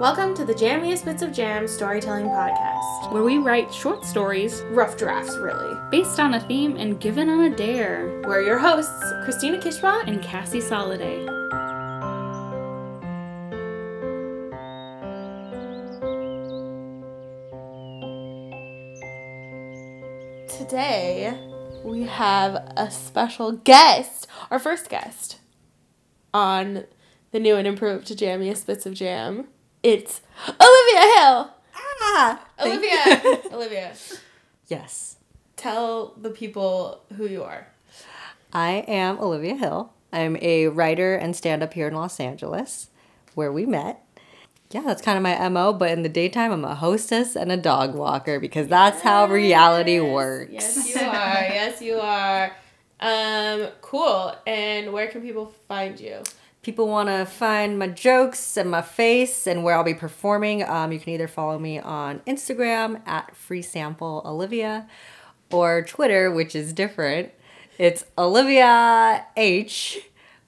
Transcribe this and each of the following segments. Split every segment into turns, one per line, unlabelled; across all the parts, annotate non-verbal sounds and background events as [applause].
Welcome to the Jammiest Bits of Jam storytelling podcast.
where we write short stories
Rough drafts, really.
based on a theme and given on a dare.
We're your hosts, Christina Kishbot
And Cassie Soliday.
Today, we have a special guest, our first guest on the new and improved Jammiest Bits of Jam. It's Olivia Hill.
Ah,
Olivia, [laughs] Olivia,
Yes.
tell the people who you are.
I am Olivia Hill. I'm a writer and stand up here in Los Angeles, where we met. Yeah, that's kind of my MO, but in the daytime, I'm a hostess and a dog walker because that's how reality works.
Yes, you are. yes, you are. Um, cool. And where can people find you?
People want to find my jokes and my face and where I'll be performing. Um, you can either follow me on Instagram at Free Sample Olivia or Twitter, which is different. It's Olivia H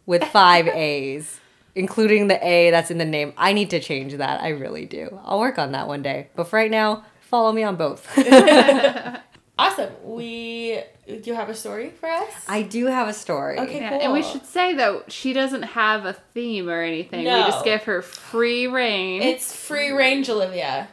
with five [laughs] A's, including the A that's in the name. I need to change that. I really do. I'll work on that one day. But for right now, follow me on both. [laughs] [laughs]
Awesome. We do you have a story for us?
I do have a story.
Okay.
Yeah, and we should say though, she doesn't have a theme or anything.
No.
We just give her free rein.
It's free range, Olivia.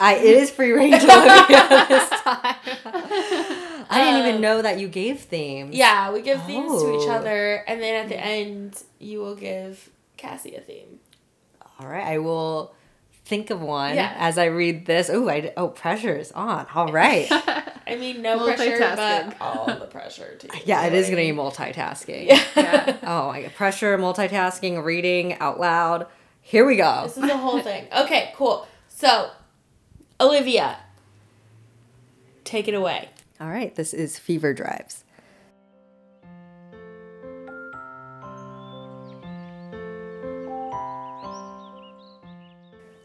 I, it is free range Olivia this time. [laughs] I didn't even um, know that you gave themes.
Yeah, we give themes to each
Oh.
other, and then at the end, you will give Cassie a theme.
All right, I will think of one
Yeah.
as I read this. Oh, I oh pressure is on. All right. [laughs]
I mean, no pressure, but all the pressure to
yeah, it is going to be multitasking.
yeah.
Oh my god, pressure, multitasking, reading out loud. Here we go.
This is the whole thing. Okay, cool. So, Olivia, take it away.
All right, this is Fever Drives.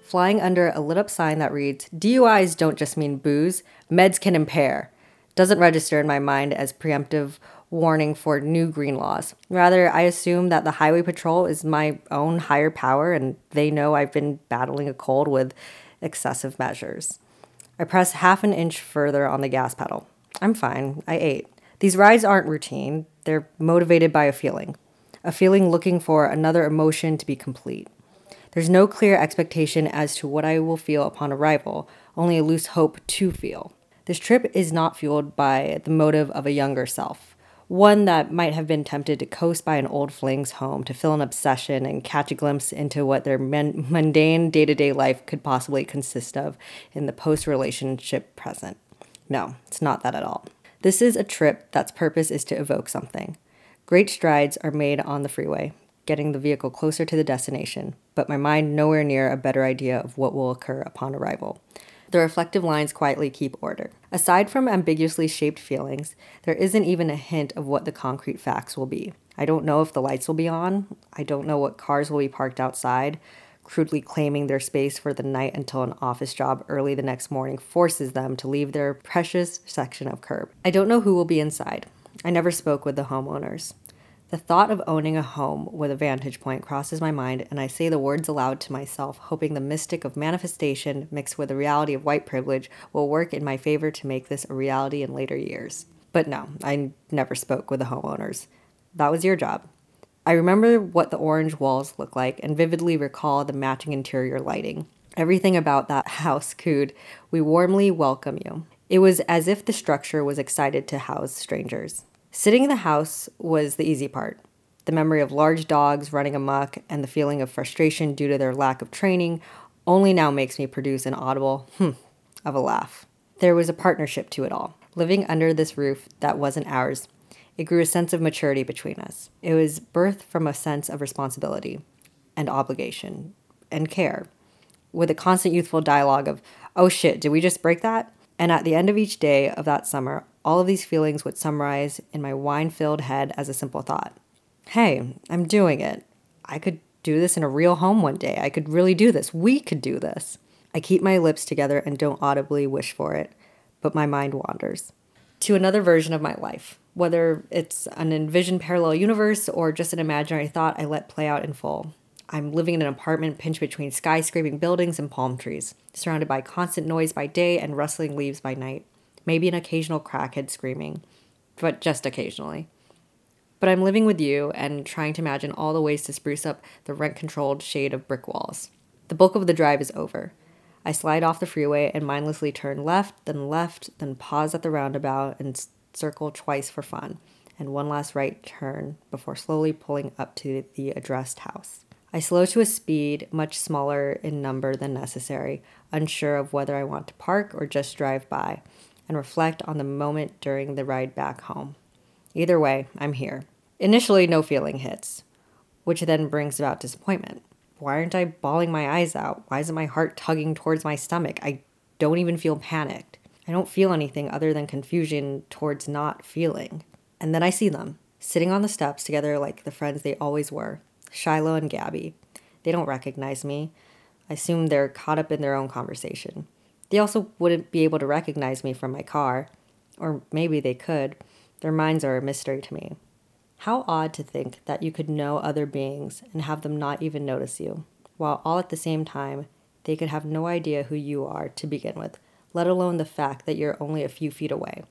Flying under a lit up sign that reads DUIs don't just mean booze, meds can impair. Doesn't register in my mind as preemptive warning for new green laws. Rather, I assume that the Highway Patrol is my own higher power and they know I've been battling a cold with excessive measures. I press half an inch further on the gas pedal. I'm fine. I ate. These rides aren't routine, they're motivated by a feeling. A feeling looking for another emotion to be complete. There's no clear expectation as to what I will feel upon arrival, only a loose hope to feel. This trip is not fueled by the motive of a younger self, one that might have been tempted to coast by an old fling's home to fill an obsession and catch a glimpse into what their mundane day to day life could possibly consist of in the post relationship present. No, it's not that at all. This is a trip that's purpose is to evoke something. Great strides are made on the freeway, getting the vehicle closer to the destination, but my mind nowhere near a better idea of what will occur upon arrival. The reflective lines quietly keep order. Aside from ambiguously shaped feelings, there isn't even a hint of what the concrete facts will be. I don't know if the lights will be on. I don't know what cars will be parked outside, crudely claiming their space for the night until an office job early the next morning forces them to leave their precious section of curb. I don't know who will be inside. I never spoke with the homeowners. The thought of owning a home with a vantage point crosses my mind, and I say the words aloud to myself, hoping the mystic of manifestation mixed with the reality of white privilege will work in my favor to make this a reality in later years. But no, I never spoke with the homeowners. That was your job. I remember what the orange walls look like and vividly recall the matching interior lighting. Everything about that [laughs] house cooed, We warmly welcome you. It was as if the structure was excited to house strangers. Sitting in the house was the easy part. The memory of large dogs running amok and the feeling of frustration due to their lack of training only now makes me produce an audible hmm of a laugh. There was a partnership to it all. Living under this roof that wasn't ours, it grew a sense of maturity between us. It was birthed from a sense of responsibility and obligation and care, with a constant youthful dialogue of, oh shit, did we just break that? And at the end of each day of that summer, all of these feelings would summarize in my wine filled head as a simple thought Hey, I'm doing it. I could do this in a real home one day. I could really do this. We could do this. I keep my lips together and don't audibly wish for it, but my mind wanders to another version of my life. Whether it's an envisioned parallel universe or just an imaginary thought I let play out in full. I'm living in an apartment pinched between skyscraping buildings and palm trees, surrounded by constant noise by day and rustling leaves by night. Maybe an occasional crackhead screaming, but just occasionally. But I'm living with you and trying to imagine all the ways to spruce up the rent controlled shade of brick walls. The bulk of the drive is over. I slide off the freeway and mindlessly turn left, then left, then pause at the roundabout and circle twice for fun, and one last right turn before slowly pulling up to the addressed house. I slow to a speed much smaller in number than necessary, unsure of whether I want to park or just drive by, and reflect on the moment during the ride back home. Either way, I'm here. Initially, no feeling hits, which then brings about disappointment. Why aren't I bawling my eyes out? Why isn't my heart tugging towards my stomach? I don't even feel panicked. I don't feel anything other than confusion towards not feeling. And then I see them, sitting on the steps together like the friends they always were Shiloh and Gabby. They don't recognize me. I assume they're caught up in their own conversation. They also wouldn't be able to recognize me from my car, or maybe they could. Their minds are a mystery to me. How odd to think that you could know other beings and have them not even notice you, while all at the same time, they could have no idea who you are to begin with, let alone the fact that you're only a few feet away.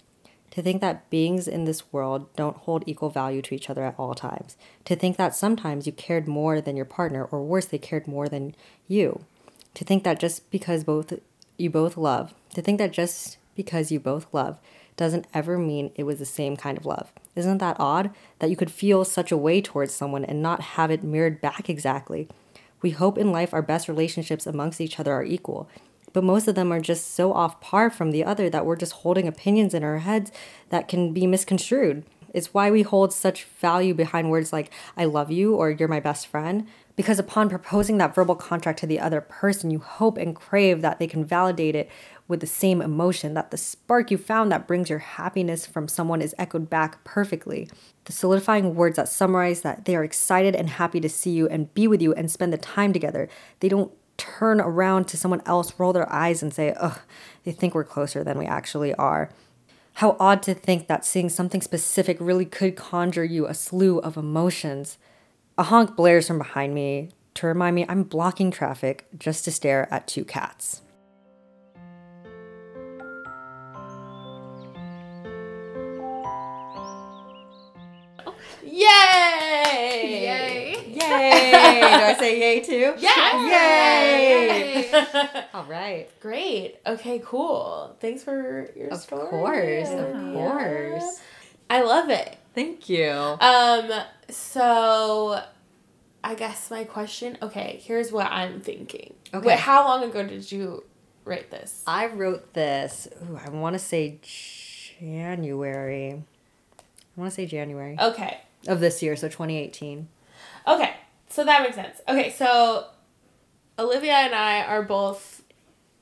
To think that beings in this world don't hold equal value to each other at all times. To think that sometimes you cared more than your partner, or worse, they cared more than you. To think that just because both you both love, to think that just because you both love doesn't ever mean it was the same kind of love. Isn't that odd that you could feel such a way towards someone and not have it mirrored back exactly? We hope in life our best relationships amongst each other are equal, but most of them are just so off par from the other that we're just holding opinions in our heads that can be misconstrued. It's why we hold such value behind words like, I love you or you're my best friend. Because upon proposing that verbal contract to the other person, you hope and crave that they can validate it with the same emotion, that the spark you found that brings your happiness from someone is echoed back perfectly. The solidifying words that summarize that they are excited and happy to see you and be with you and spend the time together. They don't turn around to someone else, roll their eyes, and say, ugh, they think we're closer than we actually are. How odd to think that seeing something specific really could conjure you a slew of emotions. A honk blares from behind me to remind me I'm blocking traffic just to stare at two cats.
Yay!
Yay.
Yay! Do I say yay too? [laughs]
Yes!
Yay! All right.
Great. Okay, cool. Thanks for your
Of
story.
course, of
Olivia.
course.
I love it.
Thank you.
Um, so I guess my question, okay, here's what I'm thinking.
Okay.
Wait, how long ago did you write this?
I wrote this, ooh, I want to say January. I want to say January
Okay.
of this year, so 2018.
Okay. So that makes sense. Okay, so Olivia and I are both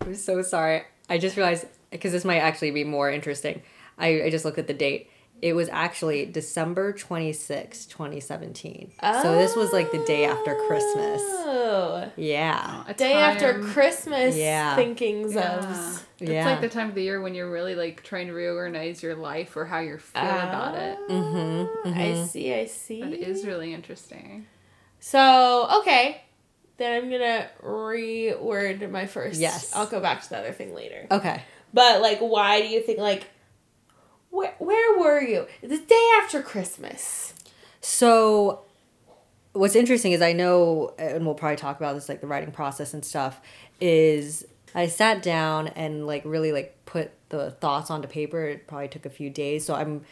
I'm so sorry. I just realized, because this might actually be more interesting. I, I just looked at the date. It was actually December 26, 2017. So this was like the day after Christmas.
Oh.
Yeah.
A
Day after Christmas
Yeah.
thinkings
Yeah.
of
It's
Yeah.
like the time of the year when you're really like trying to reorganize your life or how you're feeling about it.
Mm-hmm.
I see, I see.
That is really interesting.
So, okay. Then I'm gonna reword my first.
Yes.
I'll go back to the other thing later.
Okay.
But like why do you think like where where were you? The day after Christmas.
So, what's interesting is I know, and we'll probably talk about this, like the writing process and stuff, is I sat down and like really like put the thoughts onto paper. It probably took a few days. So I'm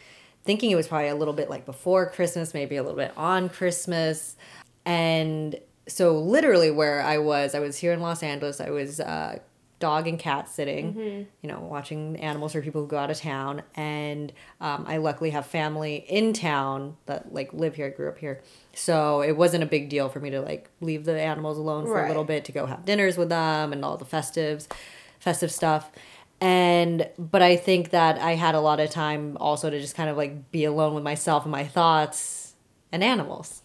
thinking it was probably a little bit like before Christmas, maybe a little bit on Christmas. And so, literally, where I was, I was here in Los Angeles. I was uh, dog and cat sitting, you know, watching animals for people who go out of town. And um, I luckily have family in town that like live here, I grew up here. So it wasn't a big deal for me to like leave the animals alone for
Right.
a little bit to go have dinners with them and all the festives, festive stuff. And but I think that I had a lot of time also to just kind of like be alone with myself and my thoughts and animals.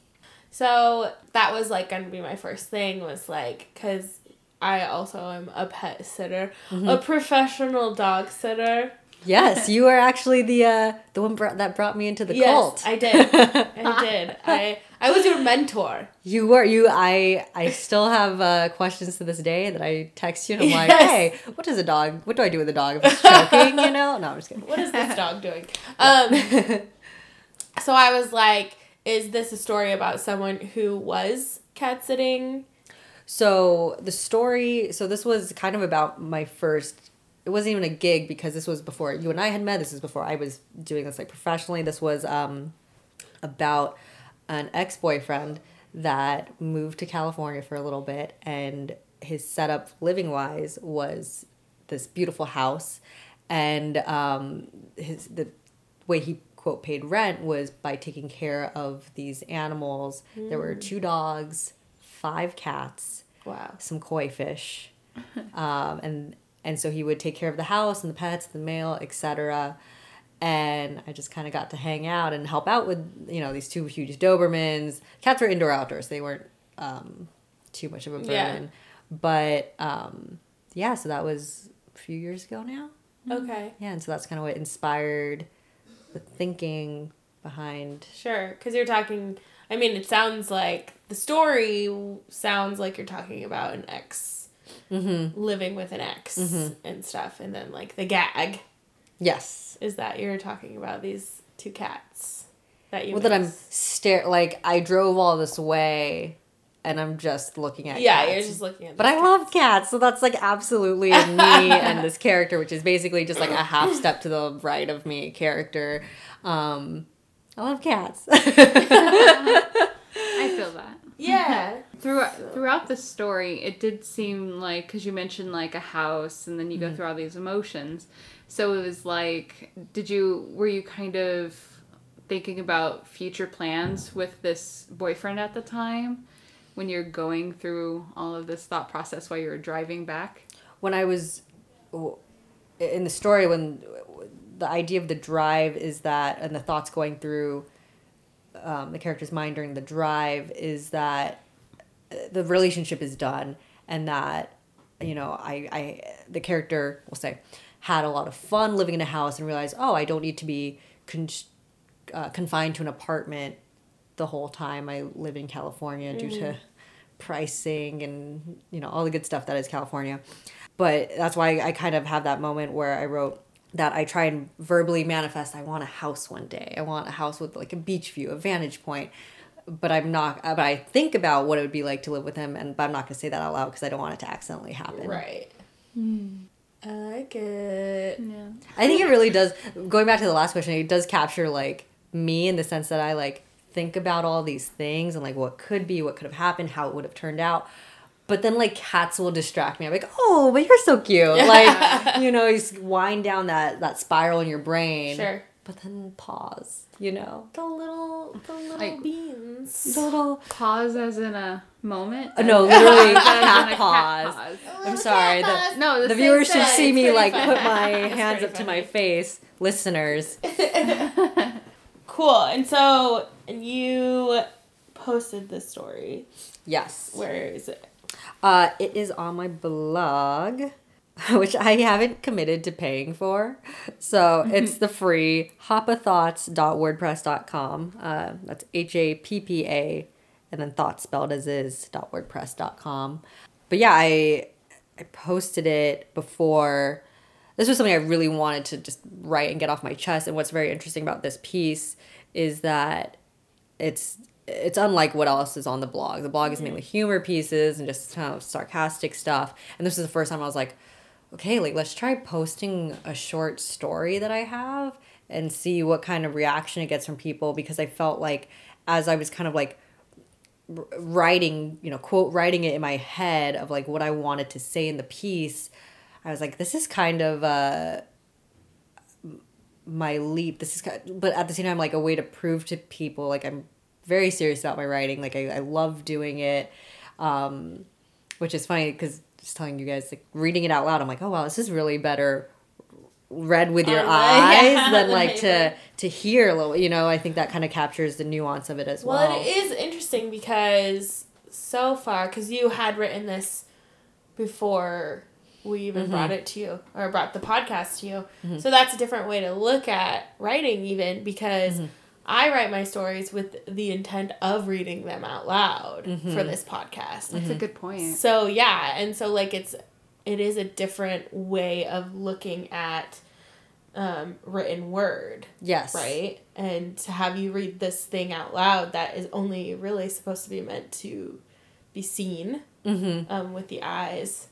So that was like gonna be my first thing was like because I also am a pet sitter,
Mm-hmm.
a professional dog sitter.
Yes, you are actually the uh the one br- that brought me into the
yes,
cult.
I did. [laughs] I did. I I was your mentor.
You were you. I I still have uh, questions to this day that I text you. and I'm like,
Yes.
hey, what does a dog? What do I do with a dog if it's choking? You know? No, I'm just kidding.
What is this dog [laughs] doing? Um, [laughs] so I was like, is this a story about someone who was cat sitting?
So the story. So this was kind of about my first. It wasn't even a gig because this was before you and I had met. This is before I was doing this like professionally. This was um, about an ex boyfriend that moved to California for a little bit, and his setup living wise was this beautiful house, and um, his the way he quote paid rent was by taking care of these animals. There were two dogs, five cats,
Wow.
some koi fish, [laughs] um, and and so he would take care of the house and the pets, the mail, etc. And I just kind of got to hang out and help out with you know these two huge Dobermans. Cats were indoor outdoors; they weren't um, too much of a burden.
Yeah.
But um, yeah, so that was a few years ago now.
Okay.
Yeah, and so that's kind of what inspired the thinking behind.
Sure. Because you're talking, I mean, it sounds like the story sounds like you're talking about an ex
Mm-hmm.
living with an ex and stuff. And then, like, the gag
Yes.
is that you're talking about these two cats that you
Well, that I'm stare like I drove all this way, and I'm just looking at.
Yeah,
cats.
you're just looking at
But I
cats.
love cats, so that's like absolutely [laughs] me and this character, which is basically just like a half step to the right of me character. Um, I love cats. [laughs]
I feel that.
Yeah.
Throughout throughout the story, it did seem like because you mentioned like a house, and then you go mm-hmm. through all these emotions. So it was like, did you were you kind of thinking about future plans with this boyfriend at the time when you're going through all of this thought process while you were driving back?
when I was in the story, when the idea of the drive is that, and the thoughts going through um, the character's mind during the drive is that uh, the relationship is done, and that you know, I, I the character will say had a lot of fun living in a house and realized, oh, I don't need to be con- uh, confined to an apartment the whole time I live in California due to [laughs] pricing and you know all the good stuff that is California. But that's why I kind of have that moment where I wrote that I try and verbally manifest I want a house one day. I want a house with like a beach view, a vantage point. But I'm not. But I think about what it would be like to live with him, and but I'm not gonna say that out loud because I don't want it to accidentally happen.
Right. Hmm. I like it.
Yeah.
I think it really does. Going back to the last question, it does capture like me in the sense that I like think about all these things and like what could be, what could have happened, how it would have turned out. But then like cats will distract me. I'm like, oh, but you're so cute. Like [laughs] you know, you just wind down that that spiral in your brain.
Sure.
But then pause. You know,
The little, the little
Like-
beans.
the little.
Pause as in a moment.
Uh, no, literally
Pause
cat pause. I'm sorry. The,
No, the,
the viewers should
thing.
see
It's
me like
funny.
put my hands
pretty
up to my face. Listeners, [laughs]
Cool. And so and you posted this story.
yes.
Where is it?
Uh, it is on my blog, [laughs] which I haven't committed to paying for. So it's the free happathoughts.wordpress.com. Uh, that's H A P P A and then thoughts spelled as is dot wordpress.com. But yeah, I I posted it before. This was something I really wanted to just write and get off my chest. And what's very interesting about this piece is that it's it's unlike what else is on the blog. The blog is mainly humor pieces and just kind of sarcastic stuff. And this is the first time I was like, okay, like let's try posting a short story that I have and see what kind of reaction it gets from people because I felt like as I was kind of like writing, you know, quote writing it in my head of like what I wanted to say in the piece, I was like, this is kind of uh my leap. This is kind of, but at the same time like a way to prove to people like I'm very serious about my writing. Like I, I love doing it. Um which is funny because just telling you guys like reading it out loud, I'm like, oh wow, this is really better read with your [laughs] eyes
yeah,
than like to to hear a little you know i think that kind of captures the nuance of it as well,
Well, it is interesting because so far, because you had written this before we even
Mm-hmm.
brought it to you or brought the podcast to you. So that's a different way to look at writing, even because
Mm-hmm.
I write my stories with the intent of reading them out loud
Mm-hmm.
for this podcast.
That's a good point.
So yeah, and so like it's it is a different way of looking at um, written word,
Yes.
right? And to have you read this thing out loud that is only really supposed to be meant to be seen
Mm-hmm.
um, with the eyes,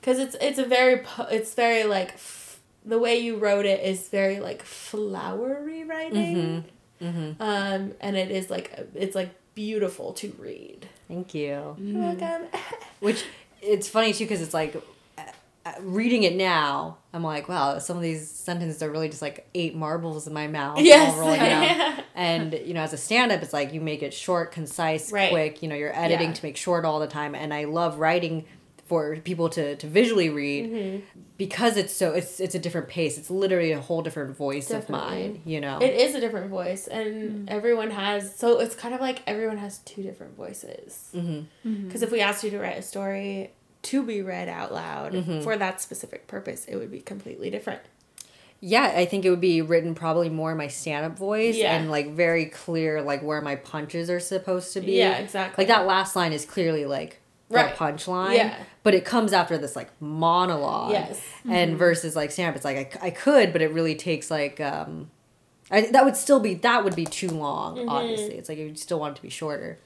because it's it's a very it's very like f- the way you wrote it is very like flowery writing,
Mm-hmm.
Um, and it is like it's like beautiful to read.
Thank you.
You're welcome. [laughs]
Which it's funny too because it's like uh, uh, reading it now. I'm like, wow, some of these sentences are really just like eight marbles in my mouth. all
Yes.
rolling [laughs] down. and you know, as a stand-up, it's like you make it short, concise,
Right.
quick. You know, you're editing
Yeah.
to make short all the time. And I love writing for people to, to visually read
Mm-hmm.
because it's so it's it's a different pace. It's literally a whole different voice
Definitely.
of mine. You know.
It is a different voice, and everyone has. So it's kind of like everyone has two different voices.
mm-hmm.
Because if we asked you to write a story to be read out loud
Mm-hmm.
for that specific purpose, it would be completely different.
Yeah, I think it would be written probably more in my stand up voice
Yeah.
and like very clear like where my punches are supposed to be.
Yeah, exactly.
Like that last line is clearly like the
Right.
punchline.
Yeah.
But it comes after this like monologue.
Yes.
And versus like stand up, it's like I, I could, but it really takes like um I, that would still be that would be too long,
Mm-hmm.
obviously. It's like you still want it to be shorter.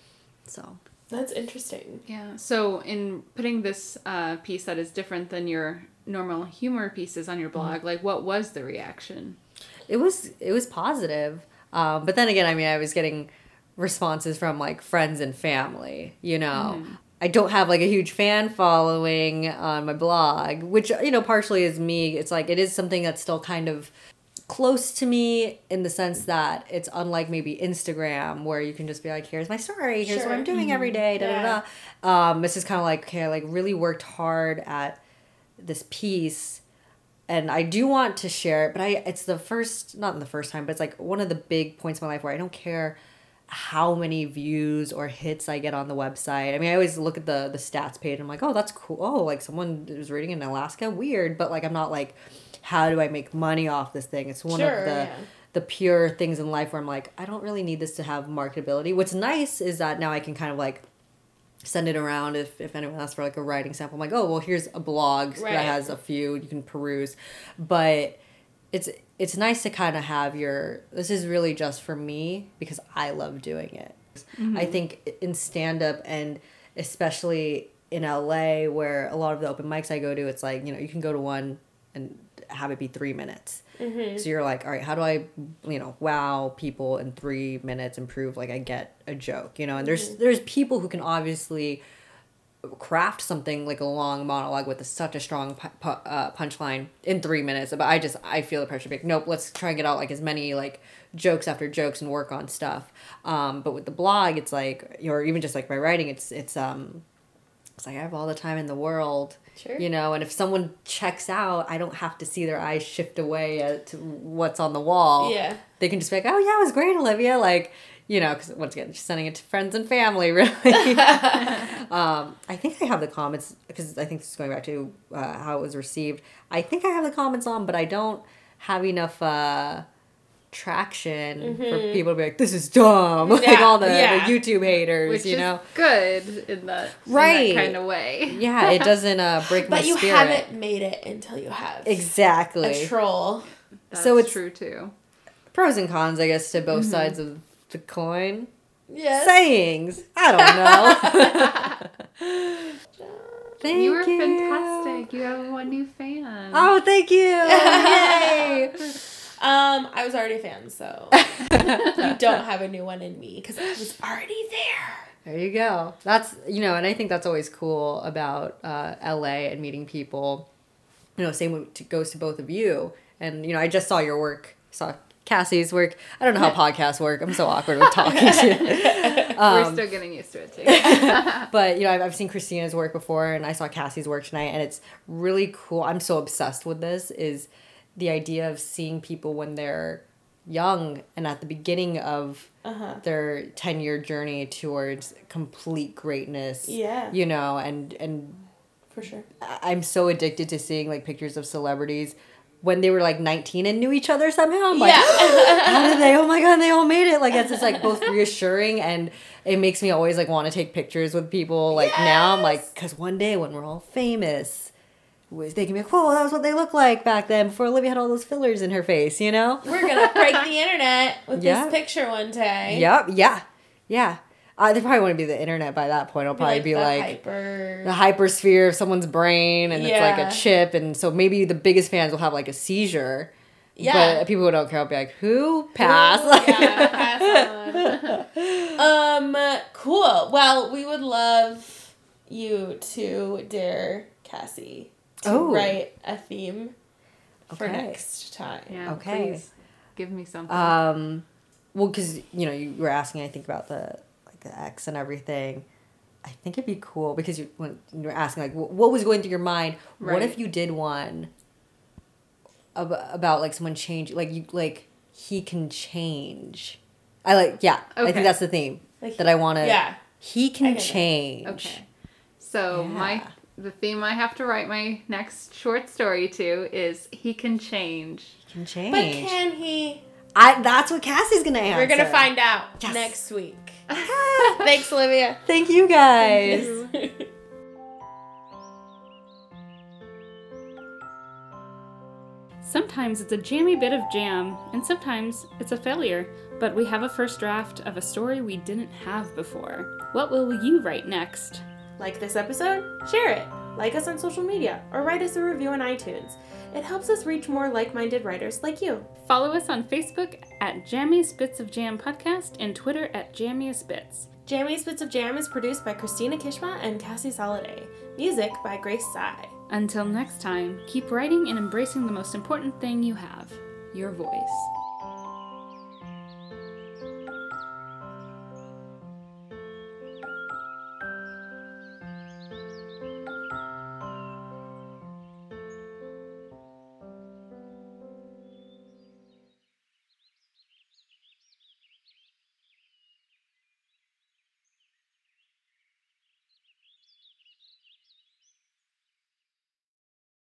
So
That's interesting.
Yeah. So in putting this uh, piece that is different than your normal humor pieces on your blog, like what was the reaction?
it was it was positive um, but then again i mean i was getting responses from like friends and family you know i don't have like a huge fan following on my blog which you know partially is me it's like it is something that's still kind of close to me in the sense that it's unlike maybe instagram where you can just be like here's my story here's
Sure.
what i'm doing every day da,
Yeah.
da, da. um, this is kind of like okay i like really worked hard at this piece and I do want to share it, but I it's the first not the first time, but it's like one of the big points in my life where I don't care how many views or hits I get on the website. I mean, I always look at the the stats page. And I'm like, oh, that's cool. Oh, like someone was reading in Alaska, weird. But like, I'm not like, how do I make money off this thing? It's one
Sure,
of the
yeah.
the pure things in life where I'm like, I don't really need this to have marketability. What's nice is that now I can kind of like send it around if, if anyone asks for like a writing sample. I'm like, oh well here's a blog
Right.
that has a few you can peruse. But it's it's nice to kind of have your this is really just for me because I love doing it. I mm-hmm. think in stand up and especially in LA where a lot of the open mics I go to, it's like, you know, you can go to one and have it be three minutes. Mm-hmm. So you're like, all right, how do I, you know, wow people in three minutes, improve? Like I get a joke, you know, and there's mm-hmm. there's people who can obviously craft something like a long monologue with a, such a strong pu- pu- uh, punchline in three minutes. But I just I feel the pressure. Like, nope, let's try and get out like as many like jokes after jokes and work on stuff. Um, but with the blog, it's like, or even just like my writing, it's it's um, it's like I have all the time in the world.
Sure.
You know, and if someone checks out, I don't have to see their eyes shift away at what's on the wall.
Yeah.
They can just be like, oh, yeah, it was great, Olivia. Like, you know, because once again, just sending it to friends and family, [laughs] really. [laughs] um, I think I have the comments, because I think this is going back to uh, how it was received. I think I have the comments on, but I don't have enough uh, traction for people to be like, this is dumb. [laughs] like
Mm-hmm.
All the,
yeah.
the YouTube haters,
Which
you
is
know?
good in that,
Right.
in that kind of way.
Yeah, it doesn't uh, break my
But you
spirit.
haven't made it until you have
Exactly.
a troll.
That's
So it's-
true too.
Pros and cons, I guess, to both sides of the coin.
Yes.
Sayings. I don't know. [laughs] thank
you You were fantastic. You have one new fan.
Oh, thank you. Yay. [laughs]
Um, I was already a fan, so [laughs] you don't have a new one in me because I was already there.
There you go. That's, you know, and I think that's always cool about uh, LA and meeting people. You know, same goes to both of you. And, you know, I just saw your work, saw Cassie's work. I don't know how [laughs] podcasts work. I'm so awkward with talking to you. [laughs] Um,
We're still getting used to it too. [laughs]
But you know, I've, I've seen Christina's work before, and I saw Cassie's work tonight, and it's really cool. I'm so obsessed with this. Is the idea of seeing people when they're young and at the beginning of
Uh-huh.
their 10 year journey towards complete greatness.
Yeah.
You know, and and
For sure.
I'm so addicted to seeing like pictures of celebrities when they were like 19 and knew each other somehow. I'm like,
Yeah. [laughs]
how did they? Oh my god, they all made it! Like it's just like both reassuring and it makes me always like want to take pictures with people. Like now, I'm like, because one day when we're all famous, they can be like, whoa, that was what they looked like back then before Olivia had all those fillers in her face, you know?
We're gonna break the internet with
Yeah.
this picture one day.
Yep, yeah, yeah. Uh, they probably wouldn't be the internet by that point. It'll probably be
the
like,
hyper.
the hypersphere of someone's brain and it's like a chip and so maybe the biggest fans will have like a seizure
Yeah.
but people who don't care will be like who pass
Ooh, yeah, [laughs] pass on. um, cool. Well, we would love you to dare Cassie to
Oh.
write a theme for next time.
Yeah.
Okay.
Please give me something.
um well because you know you were asking i think about the like the x and everything i think it'd be cool because you when you were asking like wh- what was going through your mind what if you did one ab- about like someone change like you like he can change i like yeah
Okay.
i think that's the theme
Like,
that i want to
Yeah.
he can change
Okay. So my the theme I have to write my next short story to is he can change.
He can change
But can he?
I, that's what cassie's gonna answer
We're gonna find out
Yes.
next week. [laughs] Thanks, Olivia.
thank you guys [laughs]
Sometimes it's a jammy bit of jam, and sometimes it's a failure, but we have a first draft of a story we didn't have before. What will you write next?
Like this episode? Share it. Like us on social media or write us a review on iTunes. It helps us reach more like minded writers like you.
Follow us on Facebook at Jammiest Bits of Jam Podcast and Twitter at Jammiest Bits.
Jammiest Bits of Jam is produced by Christina Kishma and Cassie Soliday. Music by Grace Sai.
Until next time, keep writing and embracing the most important thing you have your voice.